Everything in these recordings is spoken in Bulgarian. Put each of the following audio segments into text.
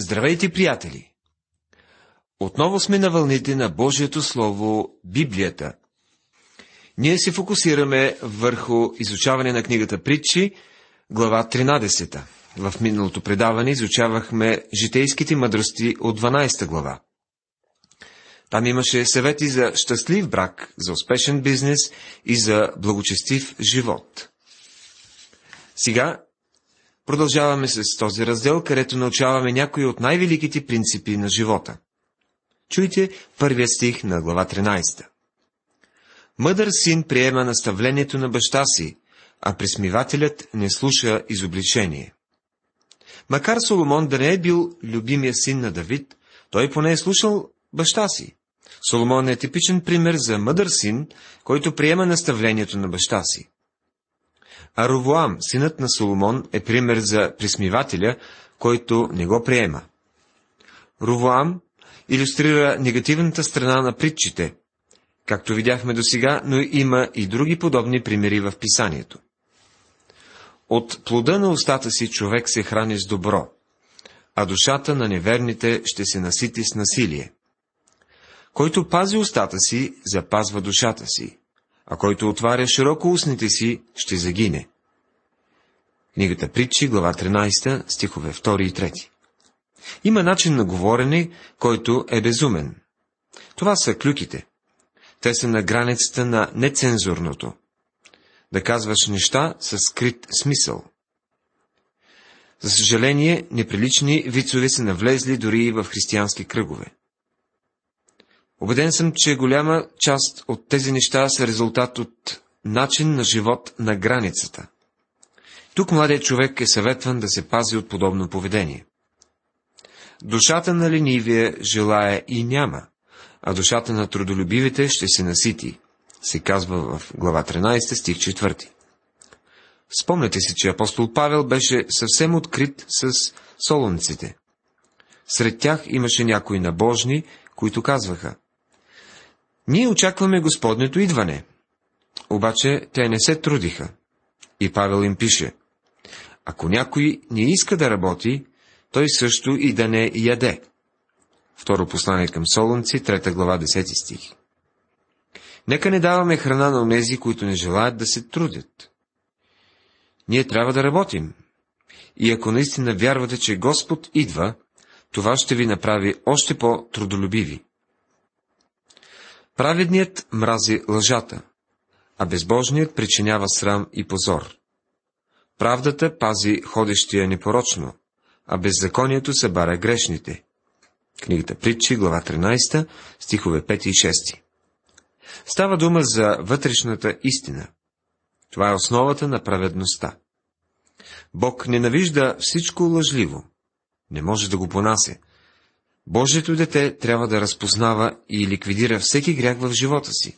Здравейте, приятели! Отново сме на вълните на Божието Слово, Библията. Ние се фокусираме върху изучаване на книгата Притчи, глава 13. В миналото предаване изучавахме житейските мъдрости от 12 глава. Там имаше съвети за щастлив брак, за успешен бизнес и за благочестив живот. Сега продължаваме с този раздел, където научаваме някои от най-великите принципи на живота. Чуйте първия стих на глава 13. Мъдър син приема наставлението на баща си, а присмивателят не слуша изобличение. Макар Соломон да не е бил любимия син на Давид, той поне е слушал баща си. Соломон е типичен пример за мъдър син, който приема наставлението на баща си. А Ровоам, синът на Соломон, е пример за присмивателя, който не го приема. Ровоам иллюстрира негативната страна на притчите, както видяхме до сега, но има и други подобни примери в писанието. От плода на устата си човек се храни с добро, а душата на неверните ще се насити с насилие. Който пази устата си, запазва душата си, а който отваря широко устните си, ще загине. Книгата Притчи, глава 13, стихове 2 и 3. Има начин на говорене, който е безумен. Това са клюките. Те са на границата на нецензурното. Да казваш неща със скрит смисъл. За съжаление, неприлични вицове са навлезли дори и в християнски кръгове. Обеден съм, че голяма част от тези неща са резултат от начин на живот на границата. Тук младият човек е съветван да се пази от подобно поведение. Душата на ленивия желая и няма, а душата на трудолюбивите ще се насити, се казва в глава 13, стих 4. Спомняте си, че апостол Павел беше съвсем открит с солонците. Сред тях имаше някои набожни, които казваха Ние очакваме Господнето идване. Обаче те не се трудиха. И Павел им пише Ако някой не иска да работи, той също и да не яде. Второ послание към Солунци, 3 глава, 10 стих. Нека не даваме храна на онези, които не желаят да се трудят. Ние трябва да работим. И ако наистина вярвате, че Господ идва, това ще ви направи още по-трудолюбиви. Праведният мрази лъжата, а безбожният причинява срам и позор. Правдата пази ходещия непорочно, а беззаконието събара грешните. Книгата Притчи, глава 13, стихове 5 и 6. Става дума за вътрешната истина. Това е основата на праведността. Бог ненавижда всичко лъжливо. Не може да го понася. Божието дете трябва да разпознава и ликвидира всеки грях в живота си.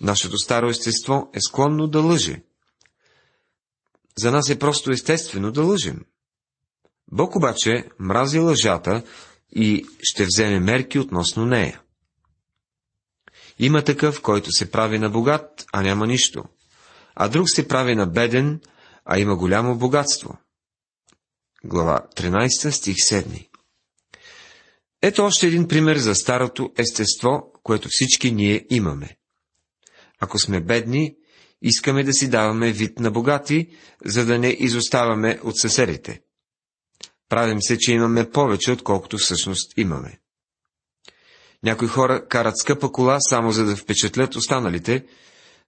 Нашето старо естество е склонно да лъже. За нас е просто естествено да лъжем. Бог обаче мрази лъжата и ще вземе мерки относно нея. Има такъв, който се прави на богат, а няма нищо, а друг се прави на беден, а има голямо богатство. Глава 13, стих 7 Ето още един пример за старото естество, което всички ние имаме. Ако сме бедни, искаме да си даваме вид на богати, за да не изоставаме от съседите. Правим се, че имаме повече, отколкото всъщност имаме. Някои хора карат скъпа кола само за да впечатлят останалите,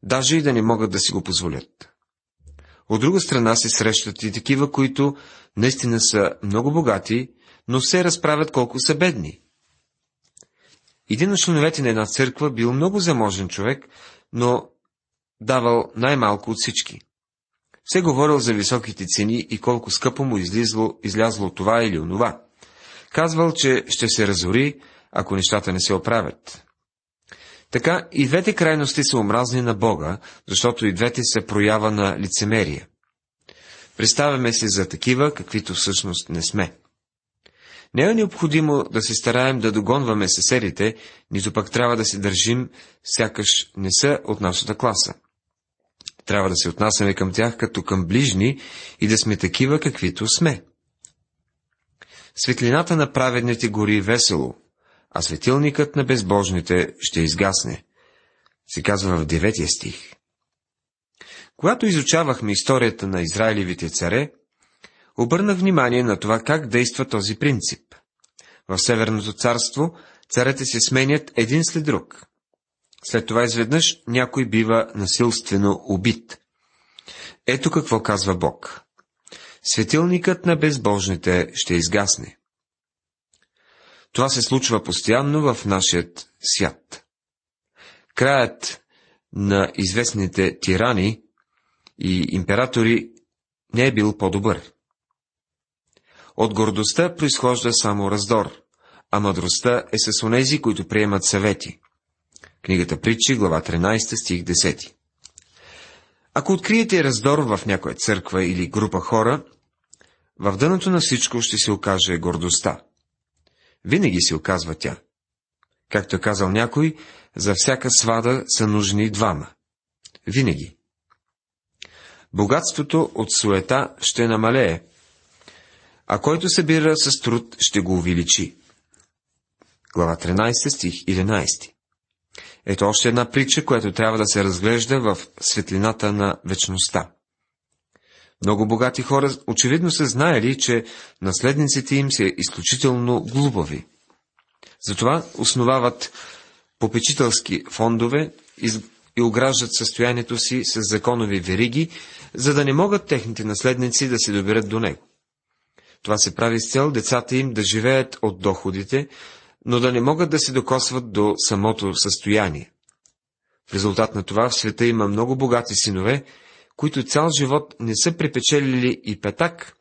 даже и да не могат да си го позволят. От друга страна се срещат и такива, които наистина са много богати, но се разправят колко са бедни. Един от членовете на една църква бил много заможен човек, но давал най-малко от всички. Все говорил за високите цени и колко скъпо му излизло, излязло това или онова. Казвал, че ще се разори, ако нещата не се оправят. Така и двете крайности са омразни на Бога, защото и двете са проява на лицемерие. Представяме се за такива, каквито всъщност не сме. Не е необходимо да се стараем да догонваме съседите, нито пък трябва да се държим, сякаш не са от нашата класа. Трябва да се отнасяме към тях като към ближни и да сме такива, каквито сме. Светлината на праведните гори весело, а светилникът на безбожните ще изгасне. Се казва в 9 стих. Когато изучавахме историята на Израилевите царе, обърнах внимание на това как действа този принцип. В Северното царство царете се сменят един след друг. След това изведнъж някой бива насилствено убит. Ето какво казва Бог. Светилникът на безбожните ще изгасне. Това се случва постоянно в нашия свят. Краят на известните тирани и императори не е бил по-добър. От гордостта произхожда само раздор, а мъдростта е с онези, които приемат съвети. Книгата Притчи, глава 13, стих 10. Ако откриете раздор в някоя църква или група хора, в дъното на всичко ще се окаже гордостта. Винаги се оказва тя. Както е казал някой, за всяка свада са нужни двама. Винаги. Богатството от суета ще намалее, а който събира с труд ще го увеличи. Глава 13, стих 11. Ето още една притча, която трябва да се разглежда в светлината на вечността. Много богати хора очевидно са знаели, че наследниците им са изключително глупави. Затова основават попечителски фондове и ограждат състоянието си с законови вериги, за да не могат техните наследници да се доберат до него. Това се прави с цел децата им да живеят от доходите, но да не могат да се докосват до самото състояние. В резултат на това в света има много богати синове, които цял живот не са припечелили и петак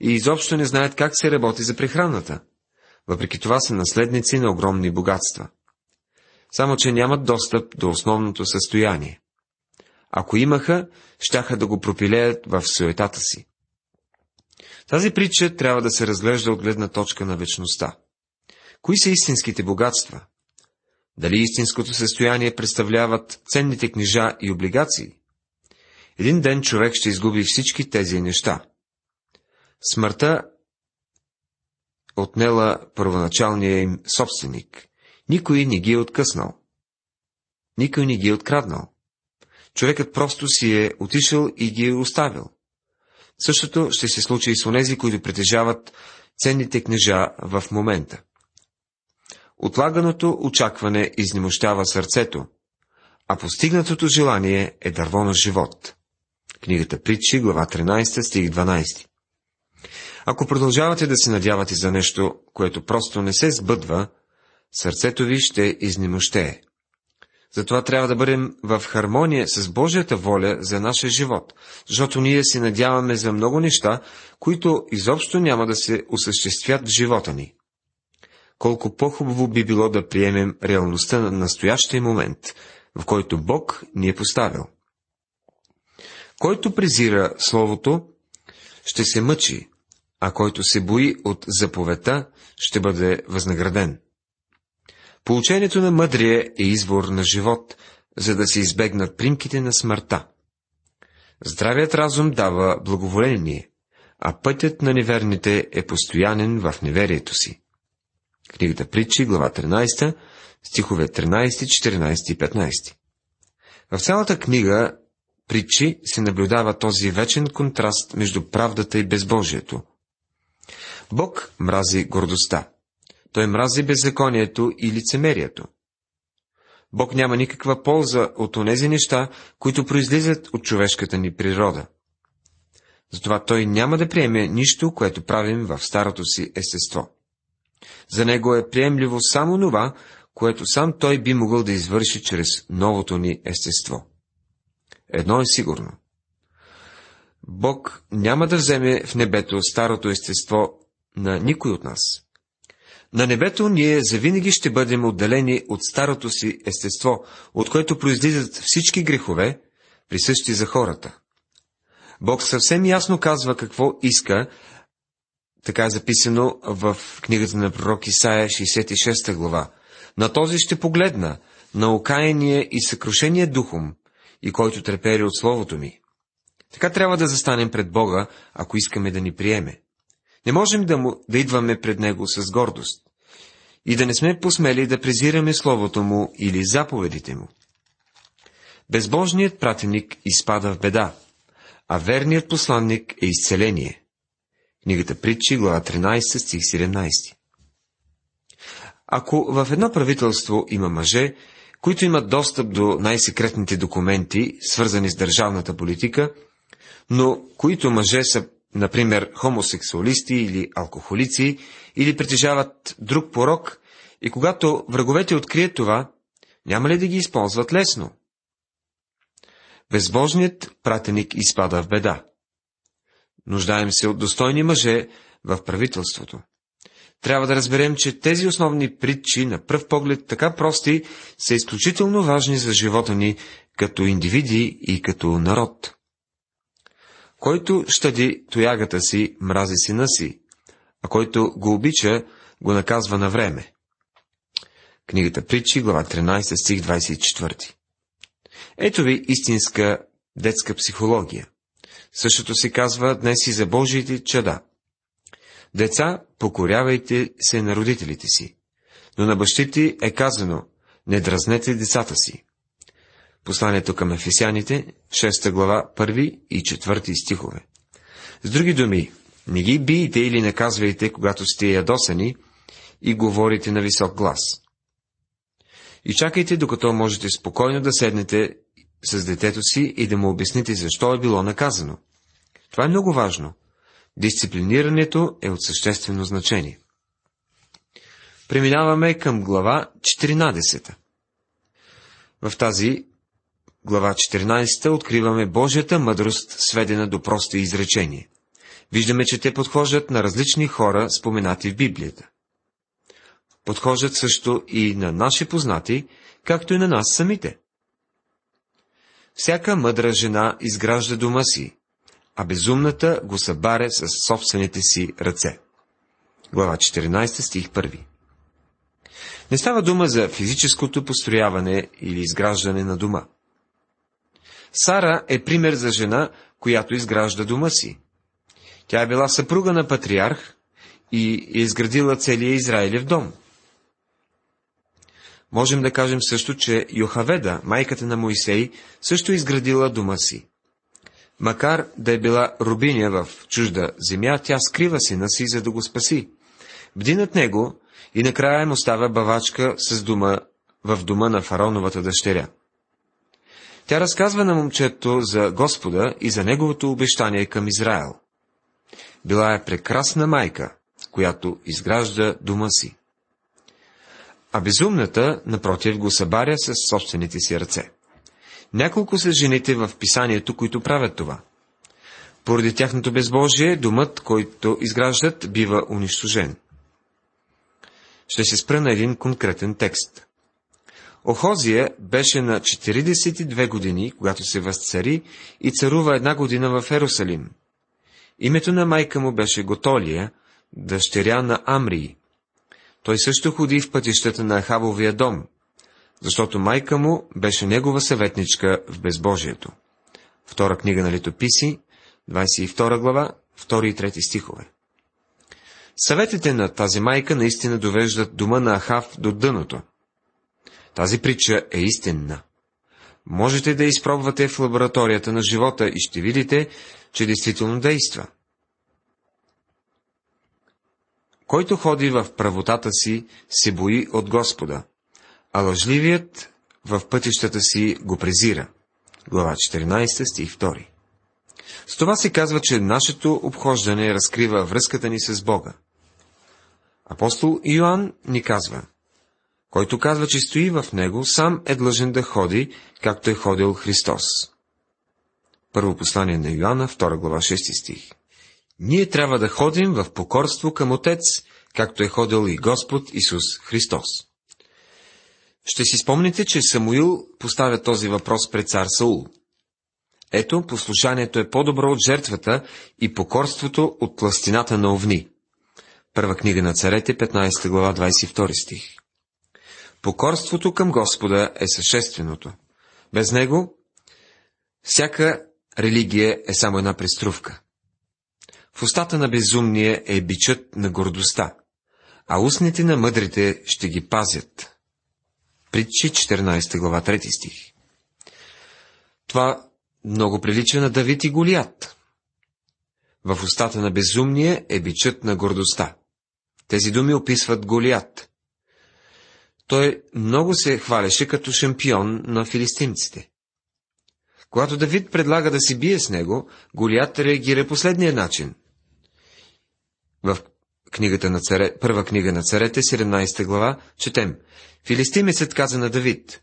и изобщо не знаят как се работи за прехраната. Въпреки това са наследници на огромни богатства. Само, че нямат достъп до основното състояние. Ако имаха, щяха да го пропилеят в суетата си. Тази притча трябва да се разглежда от гледна точка на вечността. Кои са истинските богатства? Дали истинското състояние представляват ценните книжа и облигации? Един ден човек ще изгуби всички тези неща. Смъртта отнела първоначалния им собственик. Никой не ги е откъснал. Никой не ги е откраднал. Човекът просто си е отишъл и ги е оставил. Същото ще се случи и с онези, които притежават ценните книжа в момента. Отлаганото очакване изнемощава сърцето, а постигнатото желание е дърво на живот. Книгата Притчи, глава 13, стих 12. Ако продължавате да се надявате за нещо, което просто не се сбъдва, сърцето ви ще изнемощее. Затова трябва да бъдем в хармония с Божията воля за нашия живот, защото ние се надяваме за много неща, които изобщо няма да се осъществят в живота ни. Колко по-хубаво би било да приемем реалността на настоящия момент, в който Бог ни е поставил. Който презира Словото, ще се мъчи, а който се бои от заповета, ще бъде възнаграден. Получението на мъдрия е избор на живот, за да се избегнат примките на смъртта. Здравият разум дава благоволение, а пътят на неверните е постоянен в неверието си. Книгата Притчи, глава 13, стихове 13, 14 и 15. В цялата книга Притчи се наблюдава този вечен контраст между правдата и безбожието. Бог мрази гордостта. Той мрази беззаконието и лицемерието. Бог няма никаква полза от онези неща, които произлизат от човешката ни природа. Затова Той няма да приеме нищо, което правим в старото си естество. За Него е приемливо само това, което сам Той би могъл да извърши чрез новото ни естество. Едно е сигурно. Бог няма да вземе в небето старото естество на никой от нас. На небето ние завинаги ще бъдем отделени от старото си естество, от което произлизат всички грехове, присъщи за хората. Бог съвсем ясно казва какво иска, така е записано в книгата на пророк Исаия, 66 глава. На този ще погледна, на окаяние и съкрушение духом, и който трепери от Словото ми. Така трябва да застанем пред Бога, ако искаме да ни приеме. Не можем да, му, да идваме пред него с гордост и да не сме посмели да презираме Словото му или заповедите му. Безбожният пратеник изпада в беда, а верният посланник е изцеление. Книгата Притчи, глава 13, стих 17. Ако в едно правителство има мъже, които имат достъп до най-секретните документи, свързани с държавната политика, но които мъже са, например, хомосексуалисти или алкохолици, или притежават друг порок, и когато враговете открият това, няма ли да ги използват лесно? Безбожният пратеник изпада в беда. Нуждаем се от достойни мъже в правителството. Трябва да разберем, че тези основни притчи, на пръв поглед така прости, са изключително важни за живота ни като индивиди и като народ. Който щади тоягата си, мрази сина си, а който го обича, го наказва на време. Книгата Притчи, глава 13, стих 24. Ето ви истинска детска психология. Същото се казва днес и за Божиите чада. Деца, покорявайте се на родителите си, но на бащите е казано, не дразнете децата си. Посланието към Ефесяните, 6 глава, 1 и 4 стихове. С други думи, не ги биете или наказвайте, когато сте ядосани и говорите на висок глас. И чакайте, докато можете спокойно да седнете с детето си и да му обясните защо е било наказано. Това е много важно. Дисциплинирането е от съществено значение. Преминаваме към глава 14. В тази глава 14 откриваме Божията мъдрост, сведена до прости изречения. Виждаме, че те подхождат на различни хора, споменати в Библията. Подхождат също и на наши познати, както и на нас самите. Всяка мъдра жена изгражда дома си, а безумната го събаре с собствените си ръце. Глава 14, стих 1 Не става дума за физическото построяване или изграждане на дома. Сара е пример за жена, която изгражда дома си. Тя е била съпруга на патриарх и е изградила целия Израилев дом. Можем да кажем също, че Йохаведа, майката на Моисей, също изградила дома си. Макар да е била рубиня в чужда земя, тя скрива сина си, за да го спаси. Бди над него и накрая му остава бавачка с дома в дома на фароновата дъщеря. Тя разказва на момчето за Господа и за неговото обещание към Израел. Била е прекрасна майка, която изгражда дома си. А безумната, напротив, го събаря с собствените си ръце. Няколко са жените в писанието, които правят това. Поради тяхното безбожие, думът, който изграждат, бива унищожен. Ще се спра на един конкретен текст. Охозия беше на 42 години, когато се възцари и царува една година в Ерусалим. Името на майка му беше Готолия, дъщеря на Амрии. Той също ходи в пътищата на Ахабовия дом, защото майка му беше негова съветничка в безбожието. Втора книга на летописи, 22 глава, 2 и 3 стихове. Съветите на тази майка наистина довеждат дома на Ахав до дъното. Тази притча е истинна. Можете да изпробвате в лабораторията на живота и ще видите, че действително действа. Който ходи в правотата си, се бои от Господа, а лъжливият в пътищата си го презира. Глава 14, стих 2. С това се казва, че нашето обхождане разкрива връзката ни с Бога. Апостол Йоанн ни казва, който казва, че стои в него, сам е длъжен да ходи, както е ходил Христос. Първо послание на Йоанна, 2 глава, 6 стих. Ние трябва да ходим в покорство към Отец, както е ходил и Господ Исус Христос. Ще си спомните, че Самуил поставя този въпрос пред цар Саул. Ето, послушанието е по-добро от жертвата и покорството от пластината на овни. Първа книга на царете, 15 глава, 22 стих. Покорството към Господа е същественото. Без него всяка религия е само една приструвка. В устата на безумния е бичът на гордостта, а устните на мъдрите ще ги пазят. Притчи 14 глава 3 стих. Това много прилича на Давид и Голият. В устата на безумния е бичът на гордостта. Тези думи описват Голият. Той много се хвалеше като шампион на филистимците. Когато Давид предлага да си бие с него, Голият реагира последния начин. В книгата на царе, първа книга на царете, 17 глава, четем. Филистимецът каза на Давид,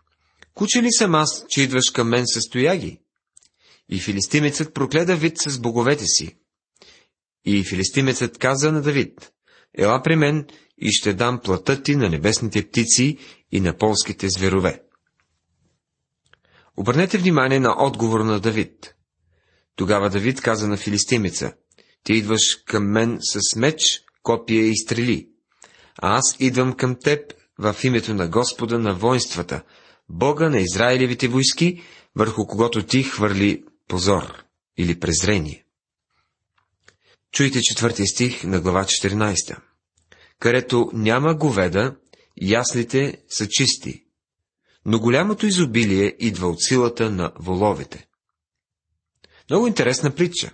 Куче ли съм аз, че идваш към мен с тояги? И филистимецът прокледа вид с боговете си. И филистимецът каза на Давид, Ела при мен и ще дам плътът ти на небесните птици и на полските зверове. Обърнете внимание на отговор на Давид. Тогава Давид каза на филистимеца, ти идваш към мен с меч, копия и стрели, а аз идвам към теб в името на Господа на воинствата, Бога на Израилевите войски, върху когото ти хвърли позор или презрение. Чуйте четвъртия стих на глава 14. Където няма говеда, яслите са чисти, но голямото изобилие идва от силата на воловете. Много интересна притча.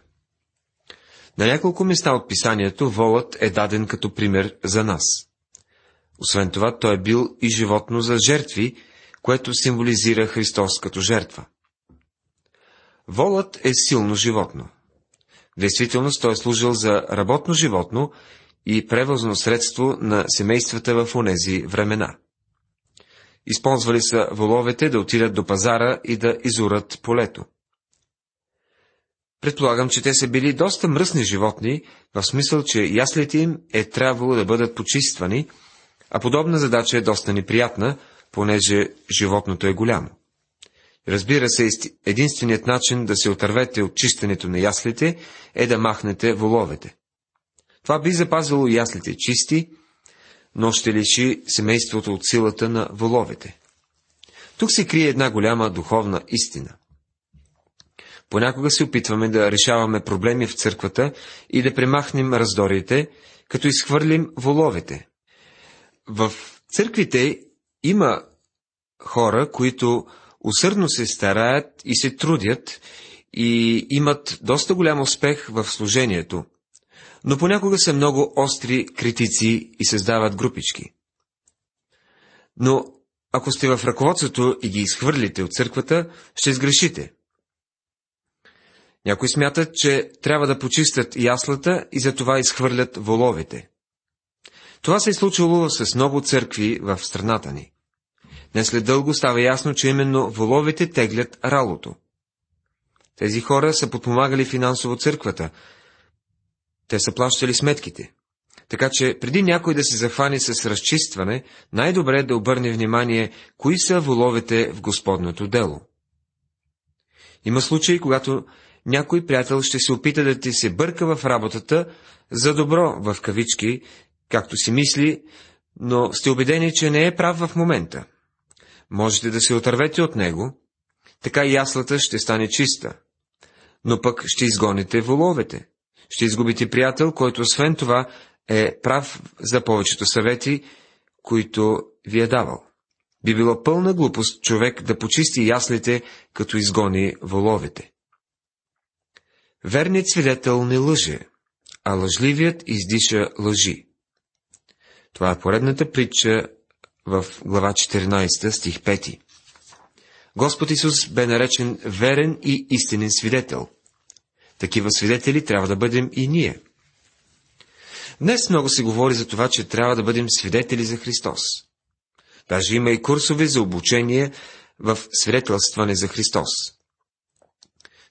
На няколко места от писанието волът е даден като пример за нас. Освен това, той е бил и животно за жертви, което символизира Христос като жертва. Волът е силно животно. Действителност той е служил за работно животно и превозно средство на семействата в онези времена. Използвали са воловете да отидат до пазара и да изурат полето. Предполагам, че те са били доста мръсни животни, в смисъл, че яслите им е трябвало да бъдат почиствани, а подобна задача е доста неприятна, понеже животното е голямо. Разбира се, единственият начин да се отървете от чистенето на яслите е да махнете воловете. Това би запазило яслите чисти, но ще лиши семейството от силата на воловете. Тук се крие една голяма духовна истина. Понякога се опитваме да решаваме проблеми в църквата и да премахнем раздорите, като изхвърлим воловете. В църквите има хора, които усърдно се стараят и се трудят и имат доста голям успех в служението, но понякога са много остри критици и създават групички. Но ако сте в ръководството и ги изхвърлите от църквата, ще сгрешите. Някои смятат, че трябва да почистят яслата и затова изхвърлят воловете. Това се е случило с много църкви в страната ни. Не след дълго става ясно, че именно воловете теглят ралото. Тези хора са подпомагали финансово църквата. Те са плащали сметките. Така че, преди някой да се захване с разчистване, най-добре е да обърне внимание, кои са воловете в Господното дело. Има случаи, когато някой приятел ще се опита да ти се бърка в работата за добро, в кавички, както си мисли, но сте убедени, че не е прав в момента. Можете да се отървете от него, така яслата ще стане чиста. Но пък ще изгоните воловете. Ще изгубите приятел, който освен това е прав за повечето съвети, които ви е давал. Би било пълна глупост човек да почисти яслите, като изгони воловете. Верният свидетел не лъже, а лъжливият издиша лъжи. Това е поредната притча в глава 14, стих 5. Господ Исус бе наречен верен и истинен свидетел. Такива свидетели трябва да бъдем и ние. Днес много се говори за това, че трябва да бъдем свидетели за Христос. Даже има и курсове за обучение в свидетелстване за Христос.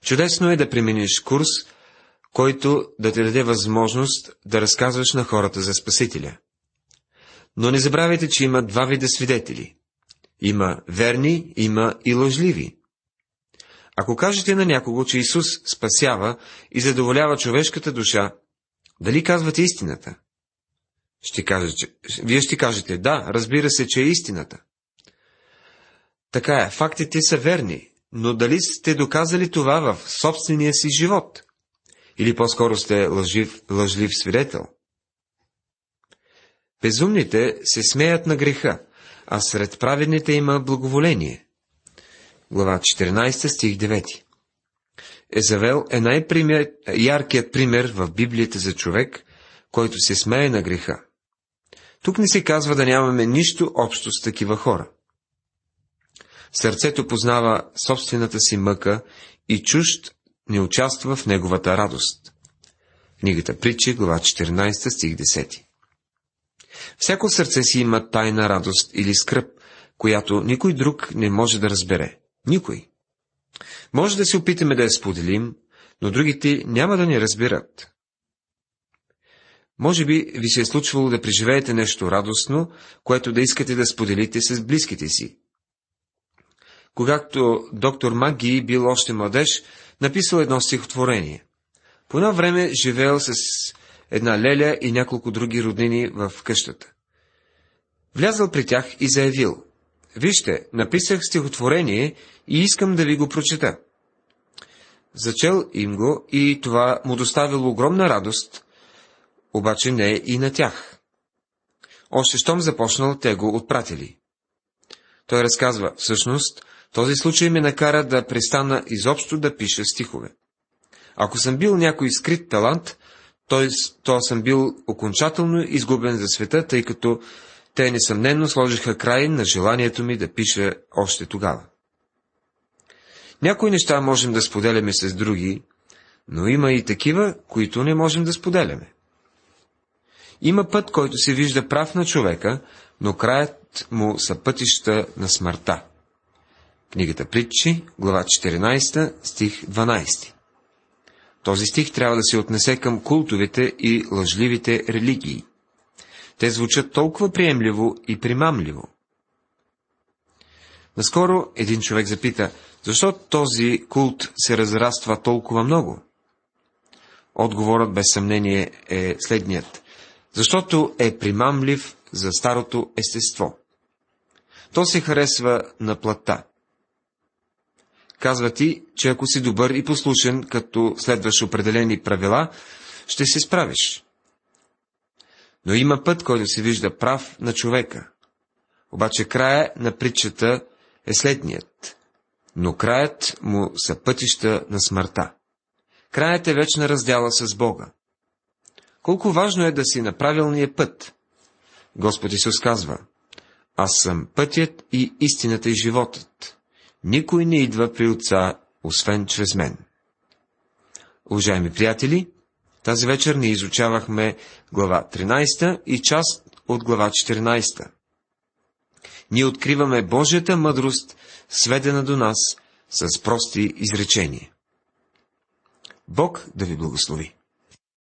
Чудесно е да преминеш курс, който да ти даде възможност да разказваш на хората за Спасителя. Но не забравяйте, че има два вида свидетели. Има верни, има и лъжливи. Ако кажете на някого, че Исус спасява и задоволява човешката душа, дали казвате истината? Ще кажете, вие ще кажете, да, разбира се, че е истината. Така е, фактите са верни, но дали сте доказали това в собствения си живот? Или по-скоро сте лъжив, лъжлив свидетел? Безумните се смеят на греха, а сред праведните има благоволение. Глава 14, стих 9 Езавел е най-яркият пример в Библията за човек, който се смее на греха. Тук не се казва да нямаме нищо общо с такива хора. Сърцето познава собствената си мъка и чужд не участва в неговата радост. Книгата Притчи, глава 14, стих 10. Всяко сърце си има тайна радост или скръп, която никой друг не може да разбере. Никой. Може да се опитаме да я споделим, но другите няма да ни разбират. Може би ви се е случвало да преживеете нещо радостно, което да искате да споделите с близките си. Когато доктор Маги бил още младеж, написал едно стихотворение. По едно време живеел с една леля и няколко други роднини в къщата. Влязъл при тях и заявил. Вижте, написах стихотворение и искам да ви го прочета. Зачел им го и това му доставило огромна радост, обаче не и на тях. Още щом започнал, те го отпратили. Той разказва, всъщност, този случай ме накара да престана изобщо да пиша стихове. Ако съм бил някой скрит талант, той, то съм бил окончателно изгубен за света, тъй като те несъмнено сложиха край на желанието ми да пиша още тогава. Някои неща можем да споделяме с други, но има и такива, които не можем да споделяме. Има път, който се вижда прав на човека, но краят му са пътища на смъртта. Книгата Притчи, глава 14, стих 12. Този стих трябва да се отнесе към култовите и лъжливите религии. Те звучат толкова приемливо и примамливо. Наскоро един човек запита, защо този култ се разраства толкова много? Отговорът без съмнение е следният. Защото е примамлив за старото естество. То се харесва на плата. Казва ти, че ако си добър и послушен, като следваш определени правила, ще се справиш. Но има път, който се вижда прав на човека. Обаче края на притчата е следният. Но краят му са пътища на смъртта. Краят е вечна раздяла с Бога. Колко важно е да си на правилния път. Господ Исус казва, Аз съм пътят и истината и животът. Никой не идва при Отца, освен чрез мен. Уважаеми приятели, тази вечер ни изучавахме глава 13 и част от глава 14. Ние откриваме Божията мъдрост, сведена до нас с прости изречения. Бог да ви благослови!